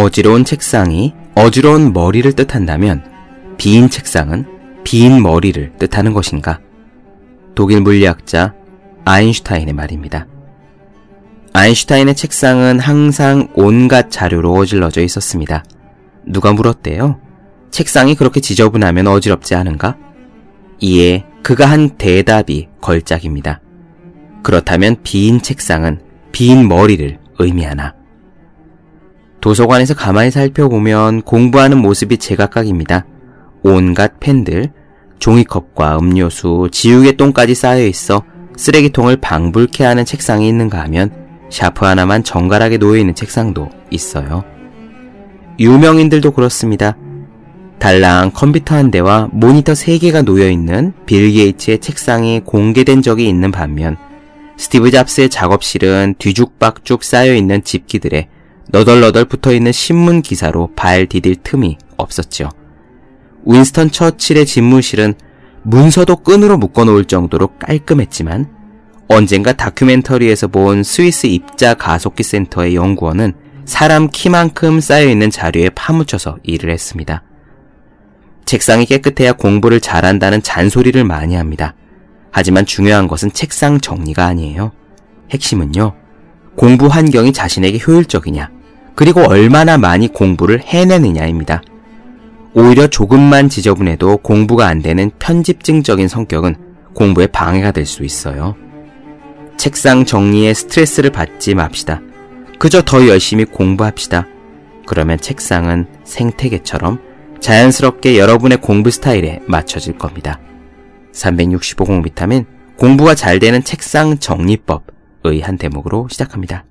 어지러운 책상이 어지러운 머리를 뜻한다면 빈 책상은 빈 머리를 뜻하는 것인가? 독일 물리학자 아인슈타인의 말입니다. 아인슈타인의 책상은 항상 온갖 자료로 어질러져 있었습니다. 누가 물었대요? 책상이 그렇게 지저분하면 어지럽지 않은가? 이에 그가 한 대답이 걸작입니다. 그렇다면 빈 책상은 빈 머리를 의미하나? 도서관에서 가만히 살펴보면 공부하는 모습이 제각각입니다. 온갖 펜들, 종이컵과 음료수, 지우개 똥까지 쌓여 있어 쓰레기통을 방불케 하는 책상이 있는가 하면 샤프 하나만 정갈하게 놓여 있는 책상도 있어요. 유명인들도 그렇습니다. 달랑 컴퓨터 한 대와 모니터 3개가 놓여 있는 빌 게이츠의 책상이 공개된 적이 있는 반면 스티브 잡스의 작업실은 뒤죽박죽 쌓여 있는 집기들에 너덜너덜 붙어 있는 신문 기사로 발 디딜 틈이 없었죠. 윈스턴 처칠의 집무실은 문서도 끈으로 묶어 놓을 정도로 깔끔했지만 언젠가 다큐멘터리에서 본 스위스 입자 가속기 센터의 연구원은 사람 키만큼 쌓여있는 자료에 파묻혀서 일을 했습니다. 책상이 깨끗해야 공부를 잘한다는 잔소리를 많이 합니다. 하지만 중요한 것은 책상 정리가 아니에요. 핵심은요, 공부 환경이 자신에게 효율적이냐, 그리고 얼마나 많이 공부를 해내느냐입니다. 오히려 조금만 지저분해도 공부가 안 되는 편집증적인 성격은 공부에 방해가 될 수 있어요. 책상 정리에 스트레스를 받지 맙시다. 그저 더 열심히 공부합시다. 그러면 책상은 생태계처럼 자연스럽게 여러분의 공부 스타일에 맞춰질 겁니다. 365공 비타민 공부가 잘 되는 책상 정리법의 한 대목으로 시작합니다.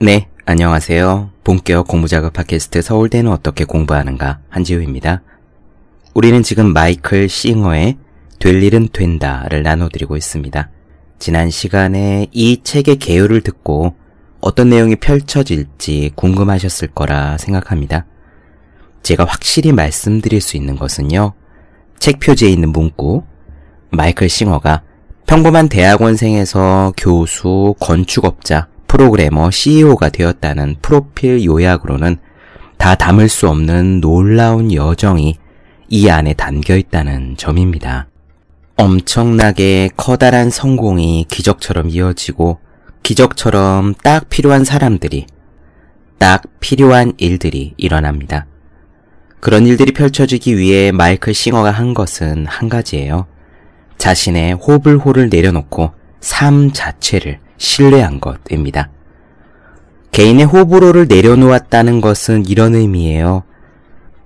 네, 안녕하세요. 본격 공부작업 팟캐스트 서울대는 어떻게 공부하는가 한지우입니다. 우리는 지금 마이클 싱어의 될 일은 된다를 나눠드리고 있습니다. 지난 시간에 이 책의 개요를 듣고 어떤 내용이 펼쳐질지 궁금하셨을 거라 생각합니다. 제가 확실히 말씀드릴 수 있는 것은요. 책 표지에 있는 문구, 마이클 싱어가 평범한 대학원생에서 교수, 건축업자, 프로그래머, CEO가 되었다는 프로필 요약으로는 다 담을 수 없는 놀라운 여정이 이 안에 담겨 있다는 점입니다. 엄청나게 커다란 성공이 기적처럼 이어지고 기적처럼 딱 필요한 사람들이 딱 필요한 일들이 일어납니다. 그런 일들이 펼쳐지기 위해 마이클 싱어가 한 것은 한 가지예요. 자신의 호불호를 내려놓고 삶 자체를 신뢰한 것입니다. 개인의 호불호를 내려놓았다는 것은 이런 의미예요.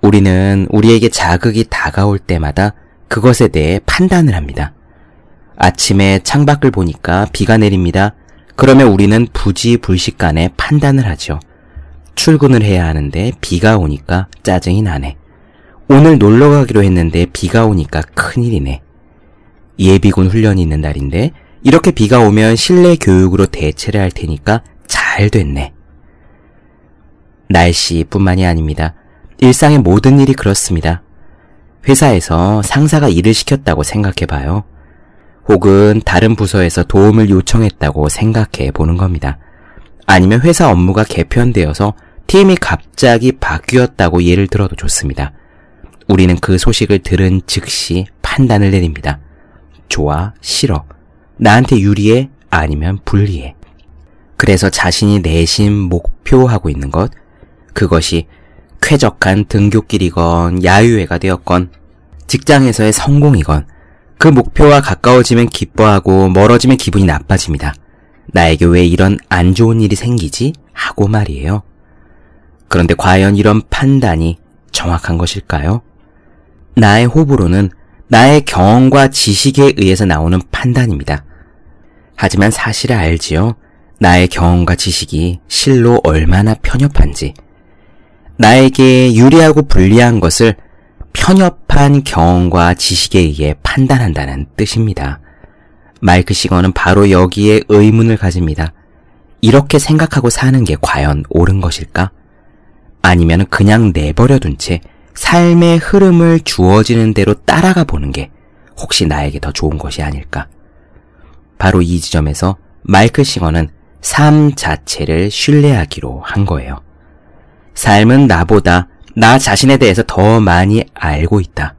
우리는 우리에게 자극이 다가올 때마다 그것에 대해 판단을 합니다. 아침에 창밖을 보니까 비가 내립니다. 그러면 우리는 부지불식간에 판단을 하죠. 출근을 해야 하는데 비가 오니까 짜증이 나네. 오늘 놀러 가기로 했는데 비가 오니까 큰일이네. 예비군 훈련이 있는 날인데 이렇게 비가 오면 실내 교육으로 대체를 할 테니까 잘 됐네. 날씨뿐만이 아닙니다. 일상의 모든 일이 그렇습니다. 회사에서 상사가 일을 시켰다고 생각해 봐요. 혹은 다른 부서에서 도움을 요청했다고 생각해 보는 겁니다. 아니면 회사 업무가 개편되어서 팀이 갑자기 바뀌었다고 예를 들어도 좋습니다. 우리는 그 소식을 들은 즉시 판단을 내립니다. 좋아, 싫어. 나한테 유리해, 아니면 불리해. 그래서 자신이 내심 목표하고 있는 것, 그것이 쾌적한 등굣길이건 야유회가 되었건 직장에서의 성공이건 그 목표와 가까워지면 기뻐하고 멀어지면 기분이 나빠집니다. 나에게 왜 이런 안 좋은 일이 생기지? 하고 말이에요. 그런데 과연 이런 판단이 정확한 것일까요? 나의 호불호는 나의 경험과 지식에 의해서 나오는 판단입니다. 하지만 사실을 알지요. 나의 경험과 지식이 실로 얼마나 편협한지. 나에게 유리하고 불리한 것을 편협한 경험과 지식에 의해 판단한다는 뜻입니다. 마이크 시거는 바로 여기에 의문을 가집니다. 이렇게 생각하고 사는 게 과연 옳은 것일까? 아니면 그냥 내버려둔 채 삶의 흐름을 주어지는 대로 따라가 보는 게 혹시 나에게 더 좋은 것이 아닐까. 바로 이 지점에서 마이클 싱어는 삶 자체를 신뢰하기로 한 거예요. 삶은 나보다 나 자신에 대해서 더 많이 알고 있다.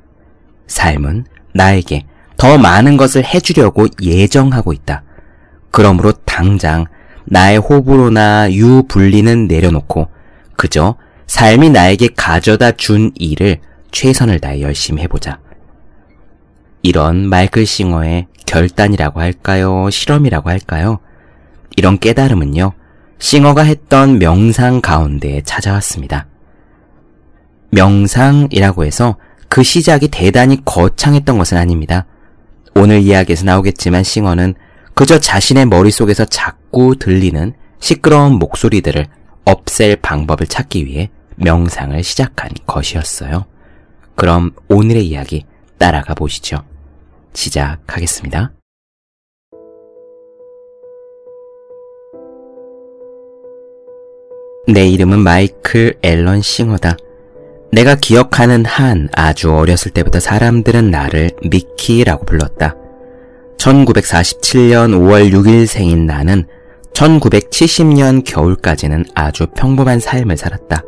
삶은 나에게 더 많은 것을 해주려고 예정하고 있다. 그러므로 당장 나의 호불호나 유분리는 내려놓고 그저 삶이 나에게 가져다 준 일을 최선을 다해 열심히 해보자. 이런 마이클 싱어의 결단이라고 할까요? 실험이라고 할까요? 이런 깨달음은요, 싱어가 했던 명상 가운데 찾아왔습니다. 명상이라고 해서 그 시작이 대단히 거창했던 것은 아닙니다. 오늘 이야기에서 나오겠지만 싱어는 그저 자신의 머릿속에서 자꾸 들리는 시끄러운 목소리들을 없앨 방법을 찾기 위해 명상을 시작한 것이었어요. 그럼 오늘의 이야기 따라가 보시죠. 시작하겠습니다. 내 이름은 마이클 앨런 싱어다. 내가 기억하는 한 아주 어렸을 때부터 사람들은 나를 미키라고 불렀다. 1947년 5월 6일 생인 나는 1970년 겨울까지는 아주 평범한 삶을 살았다.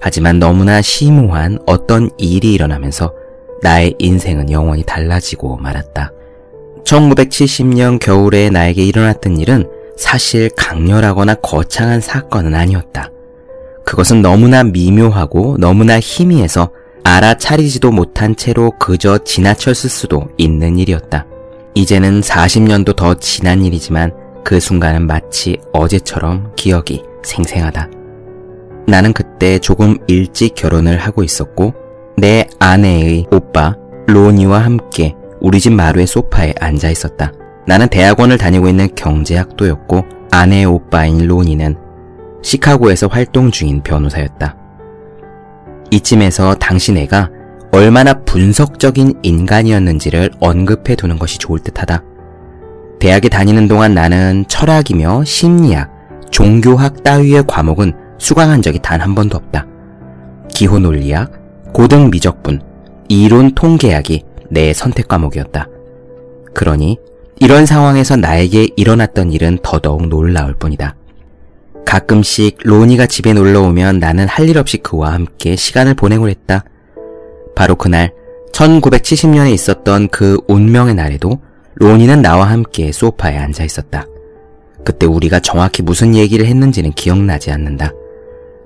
하지만 너무나 심오한 어떤 일이 일어나면서 나의 인생은 영원히 달라지고 말았다. 1970년 겨울에 나에게 일어났던 일은 사실 강렬하거나 거창한 사건은 아니었다. 그것은 너무나 미묘하고 너무나 희미해서 알아차리지도 못한 채로 그저 지나쳤을 수도 있는 일이었다. 이제는 40년도 더 지난 일이지만 그 순간은 마치 어제처럼 기억이 생생하다. 나는 그때 조금 일찍 결혼을 하고 있었고 내 아내의 오빠 로니와 함께 우리 집 마루의 소파에 앉아 있었다. 나는 대학원을 다니고 있는 경제학도였고 아내의 오빠인 로니는 시카고에서 활동 중인 변호사였다. 이쯤에서 당신 애가 얼마나 분석적인 인간이었는지를 언급해 두는 것이 좋을 듯하다. 대학에 다니는 동안 나는 철학이며 심리학, 종교학 따위의 과목은 수강한 적이 단 한 번도 없다. 기호 논리학, 고등 미적분, 이론 통계학이 내 선택 과목이었다. 그러니 이런 상황에서 나에게 일어났던 일은 더더욱 놀라울 뿐이다. 가끔씩 로니가 집에 놀러 오면 나는 할 일 없이 그와 함께 시간을 보내고 했다. 바로 그날 1970년에 있었던 그 운명의 날에도 로니는 나와 함께 소파에 앉아 있었다. 그때 우리가 정확히 무슨 얘기를 했는지는 기억나지 않는다.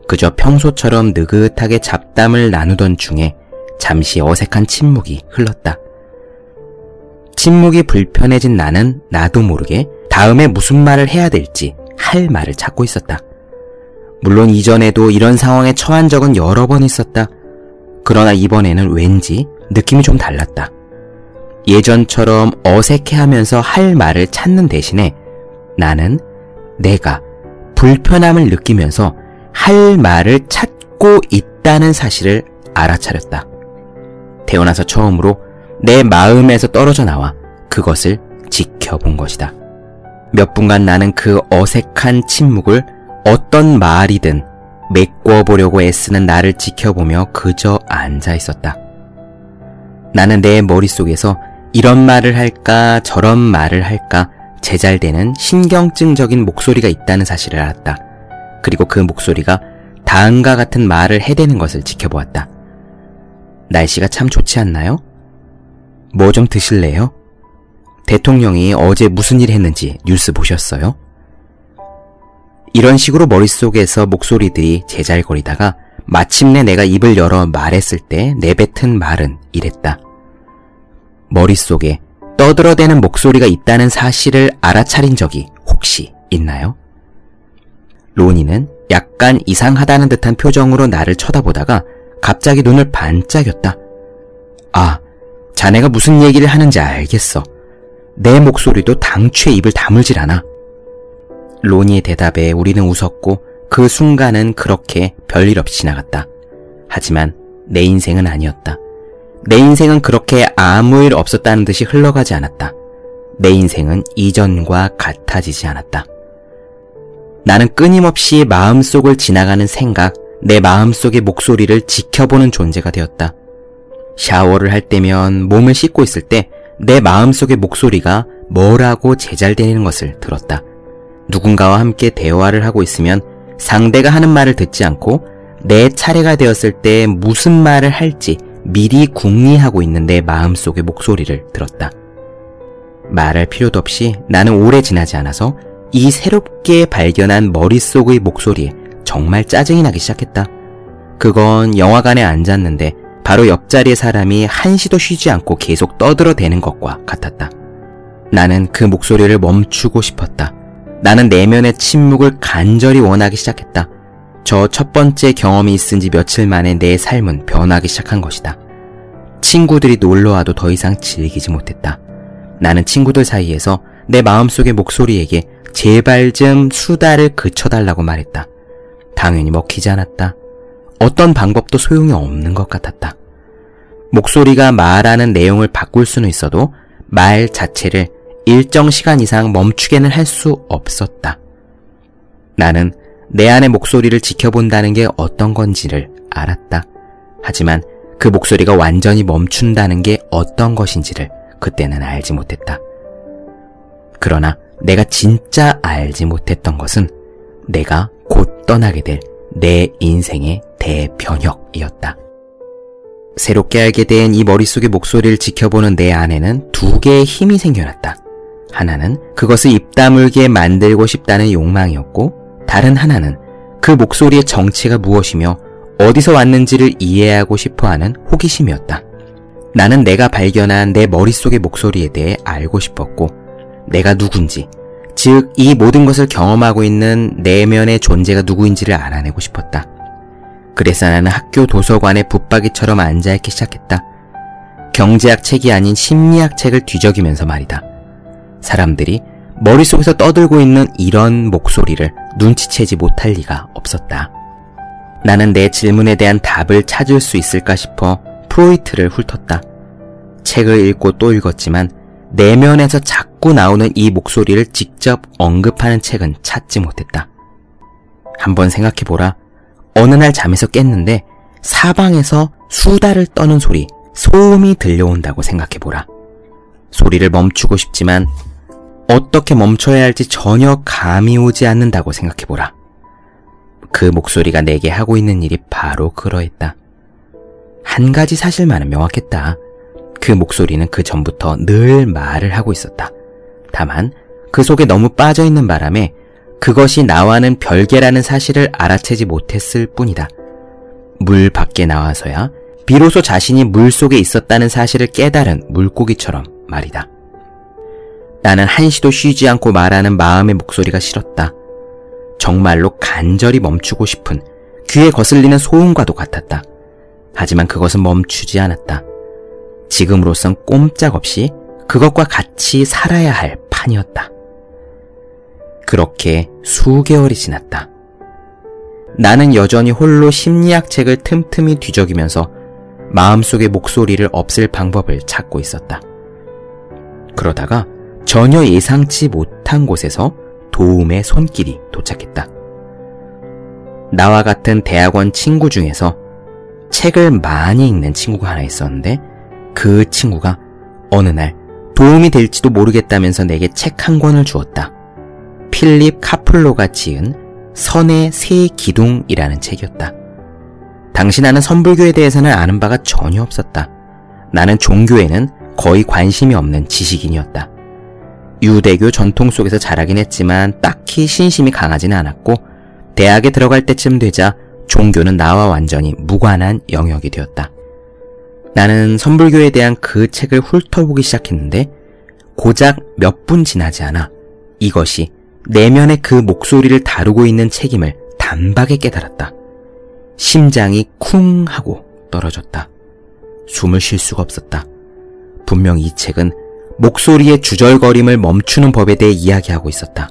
그저 평소처럼 느긋하게 잡담을 나누던 중에 잠시 어색한 침묵이 흘렀다. 침묵이 불편해진 나는 나도 모르게 다음에 무슨 말을 해야 될지 할 말을 찾고 있었다. 물론 이전에도 이런 상황에 처한 적은 여러 번 있었다. 그러나 이번에는 왠지 느낌이 좀 달랐다. 예전처럼 어색해 하면서 할 말을 찾는 대신에 나는 내가 불편함을 느끼면서 할 말을 찾고 있다는 사실을 알아차렸다. 태어나서 처음으로 내 마음에서 떨어져 나와 그것을 지켜본 것이다. 몇 분간 나는 그 어색한 침묵을 어떤 말이든 메꿔보려고 애쓰는 나를 지켜보며 그저 앉아 있었다. 나는 내 머릿속에서 이런 말을 할까 저런 말을 할까 제잘되는 신경증적인 목소리가 있다는 사실을 알았다. 그리고 그 목소리가 다음과 같은 말을 해대는 것을 지켜보았다. 날씨가 참 좋지 않나요? 뭐 좀 드실래요? 대통령이 어제 무슨 일 했는지 뉴스 보셨어요? 이런 식으로 머릿속에서 목소리들이 제잘거리다가 마침내 내가 입을 열어 말했을 때 내뱉은 말은 이랬다. 머릿속에 떠들어대는 목소리가 있다는 사실을 알아차린 적이 혹시 있나요? 로니는 약간 이상하다는 듯한 표정으로 나를 쳐다보다가 갑자기 눈을 반짝였다. 아, 자네가 무슨 얘기를 하는지 알겠어. 내 목소리도 당최 입을 다물질 않아. 로니의 대답에 우리는 웃었고 그 순간은 그렇게 별일 없이 지나갔다. 하지만 내 인생은 아니었다. 내 인생은 그렇게 아무 일 없었다는 듯이 흘러가지 않았다. 내 인생은 이전과 같아지지 않았다. 나는 끊임없이 마음속을 지나가는 생각, 내 마음속의 목소리를 지켜보는 존재가 되었다. 샤워를 할 때면 몸을 씻고 있을 때 내 마음속의 목소리가 뭐라고 제잘되는 것을 들었다. 누군가와 함께 대화를 하고 있으면 상대가 하는 말을 듣지 않고 내 차례가 되었을 때 무슨 말을 할지 미리 궁리하고 있는 내 마음속의 목소리를 들었다. 말할 필요도 없이 나는 오래 지나지 않아서 이 새롭게 발견한 머릿속의 목소리에 정말 짜증이 나기 시작했다. 그건 영화관에 앉았는데 바로 옆자리의 사람이 한시도 쉬지 않고 계속 떠들어대는 것과 같았다. 나는 그 목소리를 멈추고 싶었다. 나는 내면의 침묵을 간절히 원하기 시작했다. 저 첫 번째 경험이 있은 지 며칠 만에 내 삶은 변하기 시작한 것이다. 친구들이 놀러와도 더 이상 즐기지 못했다. 나는 친구들 사이에서 내 마음속의 목소리에게 제발 좀 수다를 그쳐달라고 말했다. 당연히 먹히지 않았다. 어떤 방법도 소용이 없는 것 같았다. 목소리가 말하는 내용을 바꿀 수는 있어도 말 자체를 일정 시간 이상 멈추게는 할 수 없었다. 나는 내 안의 목소리를 지켜본다는 게 어떤 건지를 알았다. 하지만 그 목소리가 완전히 멈춘다는 게 어떤 것인지를 그때는 알지 못했다. 그러나 내가 진짜 알지 못했던 것은 내가 곧 떠나게 될 내 인생의 대변혁이었다. 새롭게 알게 된 이 머릿속의 목소리를 지켜보는 내 안에는 두 개의 힘이 생겨났다. 하나는 그것을 입 다물게 만들고 싶다는 욕망이었고, 다른 하나는 그 목소리의 정체가 무엇이며 어디서 왔는지를 이해하고 싶어 하는 호기심이었다. 나는 내가 발견한 내 머릿속의 목소리에 대해 알고 싶었고, 내가 누군지, 즉, 이 모든 것을 경험하고 있는 내면의 존재가 누구인지를 알아내고 싶었다. 그래서 나는 학교 도서관에 붙박이처럼 앉아있기 시작했다. 경제학 책이 아닌 심리학 책을 뒤적이면서 말이다. 사람들이 머릿속에서 떠들고 있는 이런 목소리를 눈치채지 못할 리가 없었다. 나는 내 질문에 대한 답을 찾을 수 있을까 싶어 프로이트를 훑었다. 책을 읽고 또 읽었지만 내면에서 자 꾸 나오는 이 목소리를 직접 언급하는 책은 찾지 못했다. 한번 생각해보라. 어느 날 잠에서 깼는데 사방에서 수다를 떠는 소리, 소음이 들려온다고 생각해보라. 소리를 멈추고 싶지만 어떻게 멈춰야 할지 전혀 감이 오지 않는다고 생각해보라. 그 목소리가 내게 하고 있는 일이 바로 그러했다. 한 가지 사실만은 명확했다. 그 목소리는 그 전부터 늘 말을 하고 있었다. 다만 그 속에 너무 빠져 있는 바람에 그것이 나와는 별개라는 사실을 알아채지 못했을 뿐이다. 물 밖에 나와서야 비로소 자신이 물 속에 있었다는 사실을 깨달은 물고기처럼 말이다. 나는 한시도 쉬지 않고 말하는 마음의 목소리가 싫었다. 정말로 간절히 멈추고 싶은 귀에 거슬리는 소음과도 같았다. 하지만 그것은 멈추지 않았다. 지금으로선 꼼짝없이 그것과 같이 살아야 할 판이었다. 그렇게 수개월이 지났다. 나는 여전히 홀로 심리학 책을 틈틈이 뒤적이면서 마음속의 목소리를 없앨 방법을 찾고 있었다. 그러다가 전혀 예상치 못한 곳에서 도움의 손길이 도착했다. 나와 같은 대학원 친구 중에서 책을 많이 읽는 친구가 하나 있었는데 그 친구가 어느 날 도움이 될지도 모르겠다면서 내게 책 한 권을 주었다. 필립 카플로가 지은 선의 새 기둥이라는 책이었다. 당시 나는 선불교에 대해서는 아는 바가 전혀 없었다. 나는 종교에는 거의 관심이 없는 지식인이었다. 유대교 전통 속에서 자라긴 했지만 딱히 신심이 강하지는 않았고 대학에 들어갈 때쯤 되자 종교는 나와 완전히 무관한 영역이 되었다. 나는 선불교에 대한 그 책을 훑어보기 시작했는데 고작 몇 분 지나지 않아 이것이 내면의 그 목소리를 다루고 있는 책임을 단박에 깨달았다. 심장이 쿵 하고 떨어졌다. 숨을 쉴 수가 없었다. 분명 이 책은 목소리의 주절거림을 멈추는 법에 대해 이야기하고 있었다.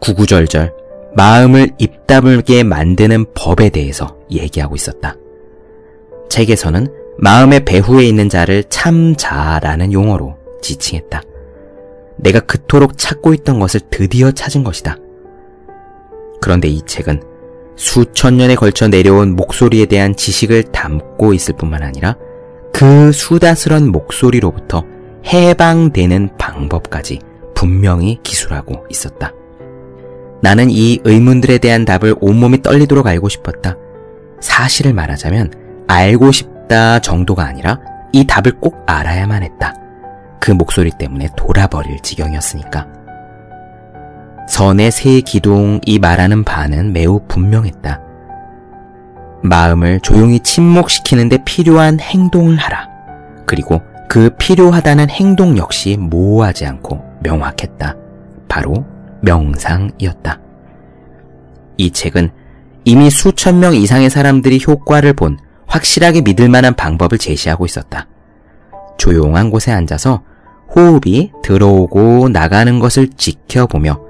구구절절 마음을 입다물게 만드는 법에 대해서 얘기하고 있었다. 책에서는 마음의 배후에 있는 자를 참자라는 용어로 지칭했다. 내가 그토록 찾고 있던 것을 드디어 찾은 것이다. 그런데 이 책은 수천 년에 걸쳐 내려온 목소리에 대한 지식을 담고 있을 뿐만 아니라 그 수다스런 목소리로부터 해방되는 방법까지 분명히 기술하고 있었다. 나는 이 의문들에 대한 답을 온몸이 떨리도록 알고 싶었다. 사실을 말하자면 알고 싶 다 정도가 아니라 이 답을 꼭 알아야만 했다. 그 목소리 때문에 돌아버릴 지경이었으니까. 선의 새 기둥이 말하는 바는 매우 분명했다. 마음을 조용히 침묵시키는데 필요한 행동을 하라. 그리고 그 필요하다는 행동 역시 모호하지 않고 명확했다. 바로 명상이었다. 이 책은 이미 수천 명 이상의 사람들이 효과를 본 확실하게 믿을 만한 방법을 제시하고 있었다. 조용한 곳에 앉아서 호흡이 들어오고 나가는 것을 지켜보며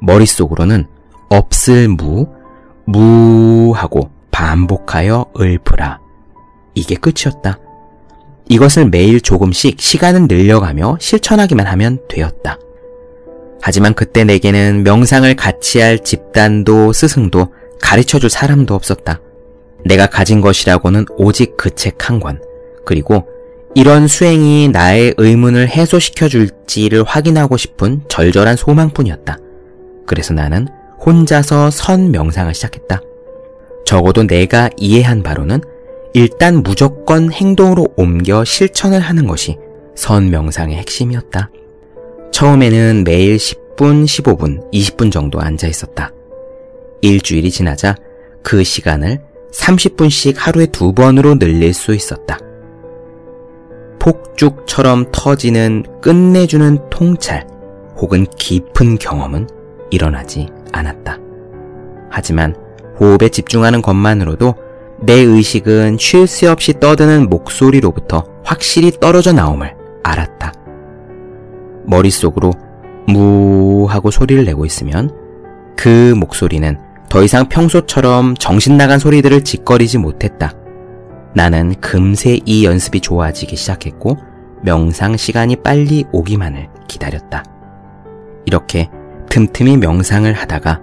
머릿속으로는 없을 무, 무하고 반복하여 읊으라. 이게 끝이었다. 이것을 매일 조금씩 시간을 늘려가며 실천하기만 하면 되었다. 하지만 그때 내게는 명상을 같이 할 집단도 스승도 가르쳐 줄 사람도 없었다. 내가 가진 것이라고는 오직 그 책 한 권, 그리고 이런 수행이 나의 의문을 해소시켜 줄지를 확인하고 싶은 절절한 소망뿐이었다. 그래서 나는 혼자서 선 명상을 시작했다. 적어도 내가 이해한 바로는 일단 무조건 행동으로 옮겨 실천을 하는 것이 선 명상의 핵심이었다. 처음에는 매일 10분, 15분, 20분 정도 앉아 있었다. 일주일이 지나자 그 시간을 30분씩 하루에 두 번으로 늘릴 수 있었다. 폭죽처럼 터지는 끝내주는 통찰 혹은 깊은 경험은 일어나지 않았다. 하지만 호흡에 집중하는 것만으로도 내 의식은 쉴 새 없이 떠드는 목소리로부터 확실히 떨어져 나옴을 알았다. 머릿속으로 무 하고 소리를 내고 있으면 그 목소리는 더 이상 평소처럼 정신 나간 소리들을 짓거리지 못했다. 나는 금세 이 연습이 좋아지기 시작했고 명상 시간이 빨리 오기만을 기다렸다. 이렇게 틈틈이 명상을 하다가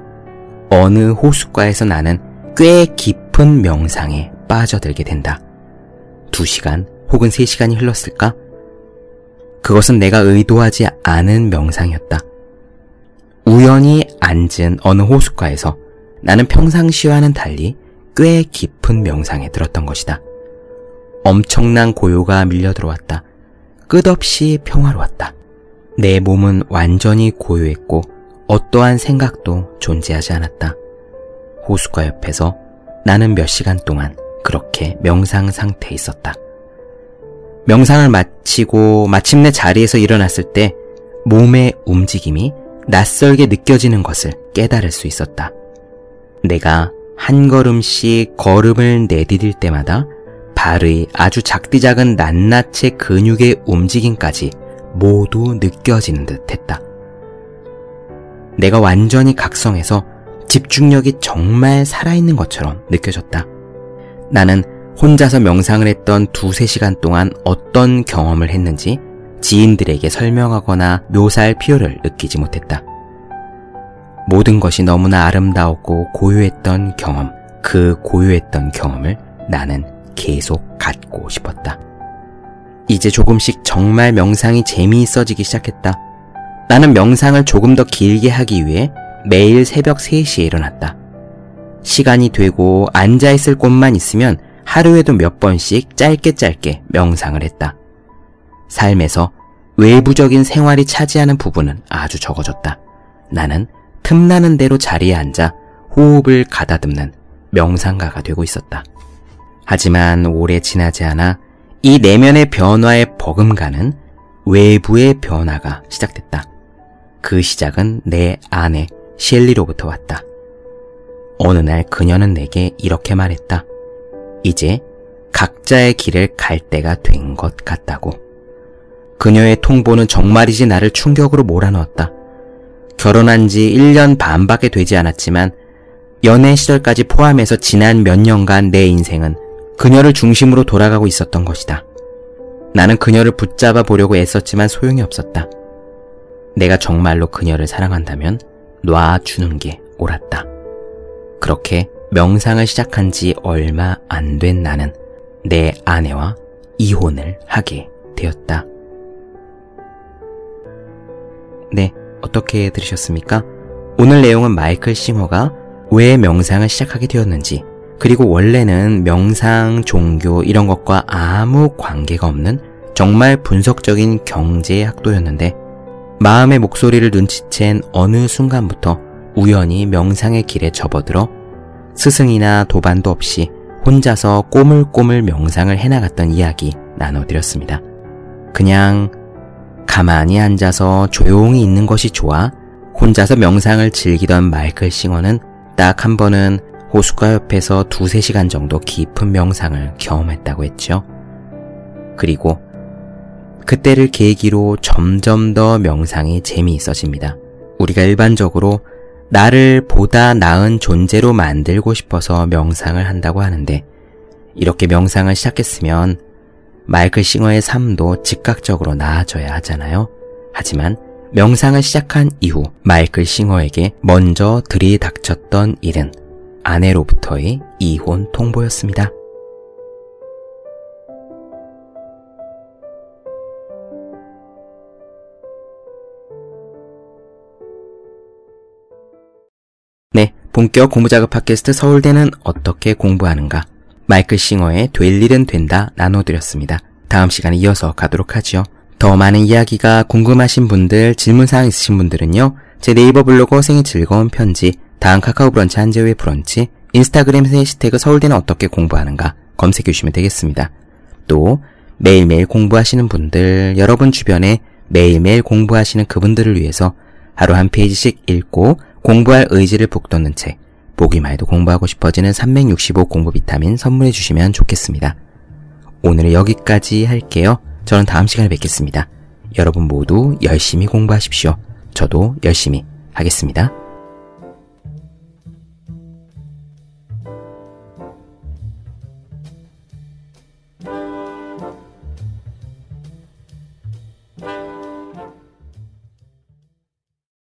어느 호숫가에서 나는 꽤 깊은 명상에 빠져들게 된다. 두 시간 혹은 세 시간이 흘렀을까? 그것은 내가 의도하지 않은 명상이었다. 우연히 앉은 어느 호숫가에서 나는 평상시와는 달리 꽤 깊은 명상에 들었던 것이다. 엄청난 고요가 밀려 들어왔다. 끝없이 평화로웠다. 내 몸은 완전히 고요했고 어떠한 생각도 존재하지 않았다. 호숫가 옆에서 나는 몇 시간 동안 그렇게 명상 상태에 있었다. 명상을 마치고 마침내 자리에서 일어났을 때 몸의 움직임이 낯설게 느껴지는 것을 깨달을 수 있었다. 내가 한 걸음씩 걸음을 내디딜 때마다 발의 아주 작디 작은 낱낱의 근육의 움직임까지 모두 느껴지는 듯 했다. 내가 완전히 각성해서 집중력이 정말 살아있는 것처럼 느껴졌다. 나는 혼자서 명상을 했던 두세 시간 동안 어떤 경험을 했는지 지인들에게 설명하거나 묘사할 필요를 느끼지 못했다. 모든 것이 너무나 아름다웠고 고요했던 경험, 그 고요했던 경험을 나는 계속 갖고 싶었다. 이제 조금씩 정말 명상이 재미있어지기 시작했다. 나는 명상을 조금 더 길게 하기 위해 매일 새벽 3시에 일어났다. 시간이 되고 앉아있을 곳만 있으면 하루에도 몇 번씩 짧게 짧게 명상을 했다. 삶에서 외부적인 생활이 차지하는 부분은 아주 적어졌다. 나는 틈나는 대로 자리에 앉아 호흡을 가다듬는 명상가가 되고 있었다. 하지만 오래 지나지 않아 이 내면의 변화의 버금가는 외부의 변화가 시작됐다. 그 시작은 내 아내 셸리로부터 왔다. 어느 날 그녀는 내게 이렇게 말했다. 이제 각자의 길을 갈 때가 된 것 같다고. 그녀의 통보는 정말이지 나를 충격으로 몰아넣었다. 결혼한 지 1년 반밖에 되지 않았지만 연애 시절까지 포함해서 지난 몇 년간 내 인생은 그녀를 중심으로 돌아가고 있었던 것이다. 나는 그녀를 붙잡아 보려고 애썼지만 소용이 없었다. 내가 정말로 그녀를 사랑한다면 놔주는 게 옳았다. 그렇게 명상을 시작한 지 얼마 안 된 나는 내 아내와 이혼을 하게 되었다. 네, 어떻게 들으셨습니까? 오늘 내용은 마이클 싱어가 왜 명상을 시작하게 되었는지, 그리고 원래는 명상, 종교 이런 것과 아무 관계가 없는 정말 분석적인 경제 학도였는데 마음의 목소리를 눈치챈 어느 순간부터 우연히 명상의 길에 접어들어 스승이나 도반도 없이 혼자서 꼬물꼬물 명상을 해나갔던 이야기 나눠드렸습니다. 그냥 가만히 앉아서 조용히 있는 것이 좋아 혼자서 명상을 즐기던 마이클 싱어는 딱 한 번은 호숫가 옆에서 두세 시간 정도 깊은 명상을 경험했다고 했죠. 그리고 그때를 계기로 점점 더 명상이 재미있어집니다. 우리가 일반적으로 나를 보다 나은 존재로 만들고 싶어서 명상을 한다고 하는데 이렇게 명상을 시작했으면 마이클 싱어의 삶도 즉각적으로 나아져야 하잖아요. 하지만 명상을 시작한 이후 마이클 싱어에게 먼저 들이닥쳤던 일은 아내로부터의 이혼 통보였습니다. 네, 본격 공부작업 팟캐스트 서울대는 어떻게 공부하는가? 마이클 싱어의 될 일은 된다 나눠드렸습니다. 다음 시간에 이어서 가도록 하지요. 더 많은 이야기가 궁금하신 분들, 질문사항 있으신 분들은요, 제 네이버 블로그 생일 즐거운 편지, 다음 카카오 브런치 한재우의 브런치, 인스타그램 해시태그 서울대는 어떻게 공부하는가 검색해 주시면 되겠습니다. 또 매일매일 공부하시는 분들, 여러분 주변에 매일매일 공부하시는 그분들을 위해서 하루 한 페이지씩 읽고 공부할 의지를 북돋는 책, 보기만 해도 공부하고 싶어지는 365 공부 비타민 선물해 주시면 좋겠습니다. 오늘은 여기까지 할게요. 저는 다음 시간에 뵙겠습니다. 여러분 모두 열심히 공부하십시오. 저도 열심히 하겠습니다.